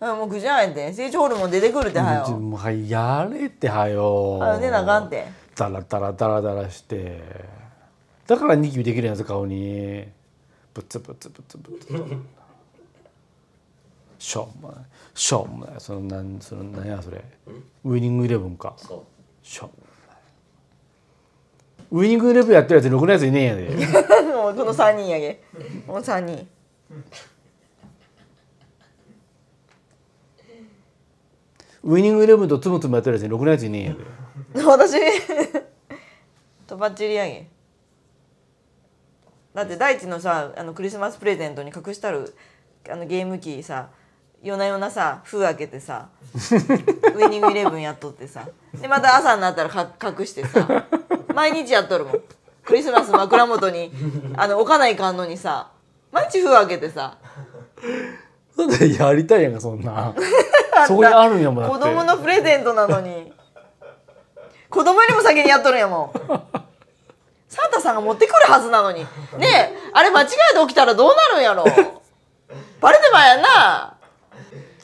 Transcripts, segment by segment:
もうぐじゃんって。成長ホルモン出てくるってはよ。もうはいやれってはよ。あ出なあかんって。ダラダラダラダラして。だからニキビできるやつ顔に。ブツブツブツブツしょうもない。しょうもない。そのなんその何やそれ。ウイニングイレブンか。そう。しょうもない。ウイニングイレブンやってるやつろくなやついねえんやで。もうこの3人やげもう3人ウイニングイレブンとつむつむやってるやつにろくなやついねえんやで。私。とばっちりやげだって大地のさあのクリスマスプレゼントに隠したるあのゲーム機さ夜な夜なさ封開けてさウイニングイレブンやっとってさ。でまた朝になったらか隠してさ。毎日やっとるもん。クリスマス枕元にあの置かないかんのにさ。毎日封開けてさ。やりたいやんかそんなそこにあるんやもん子供のプレゼントなのに。子供よりも先にやっとるんやもん。サンタさんが持ってくるはずなのに。ねえあれ間違えて起きたらどうなるんやろ。バレてまえやんな。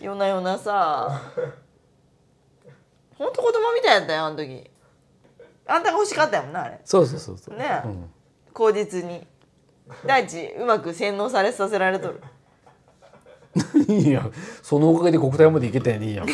夜な夜なさ。ほんと子供みたいやったよあの時。あんたが欲しかったやもんなあれ。そうそうそうそう、ねえ。うん。口実に。大地うまく洗脳されさせられとるいやそのおかげで国体まで行けたやんいいやんか。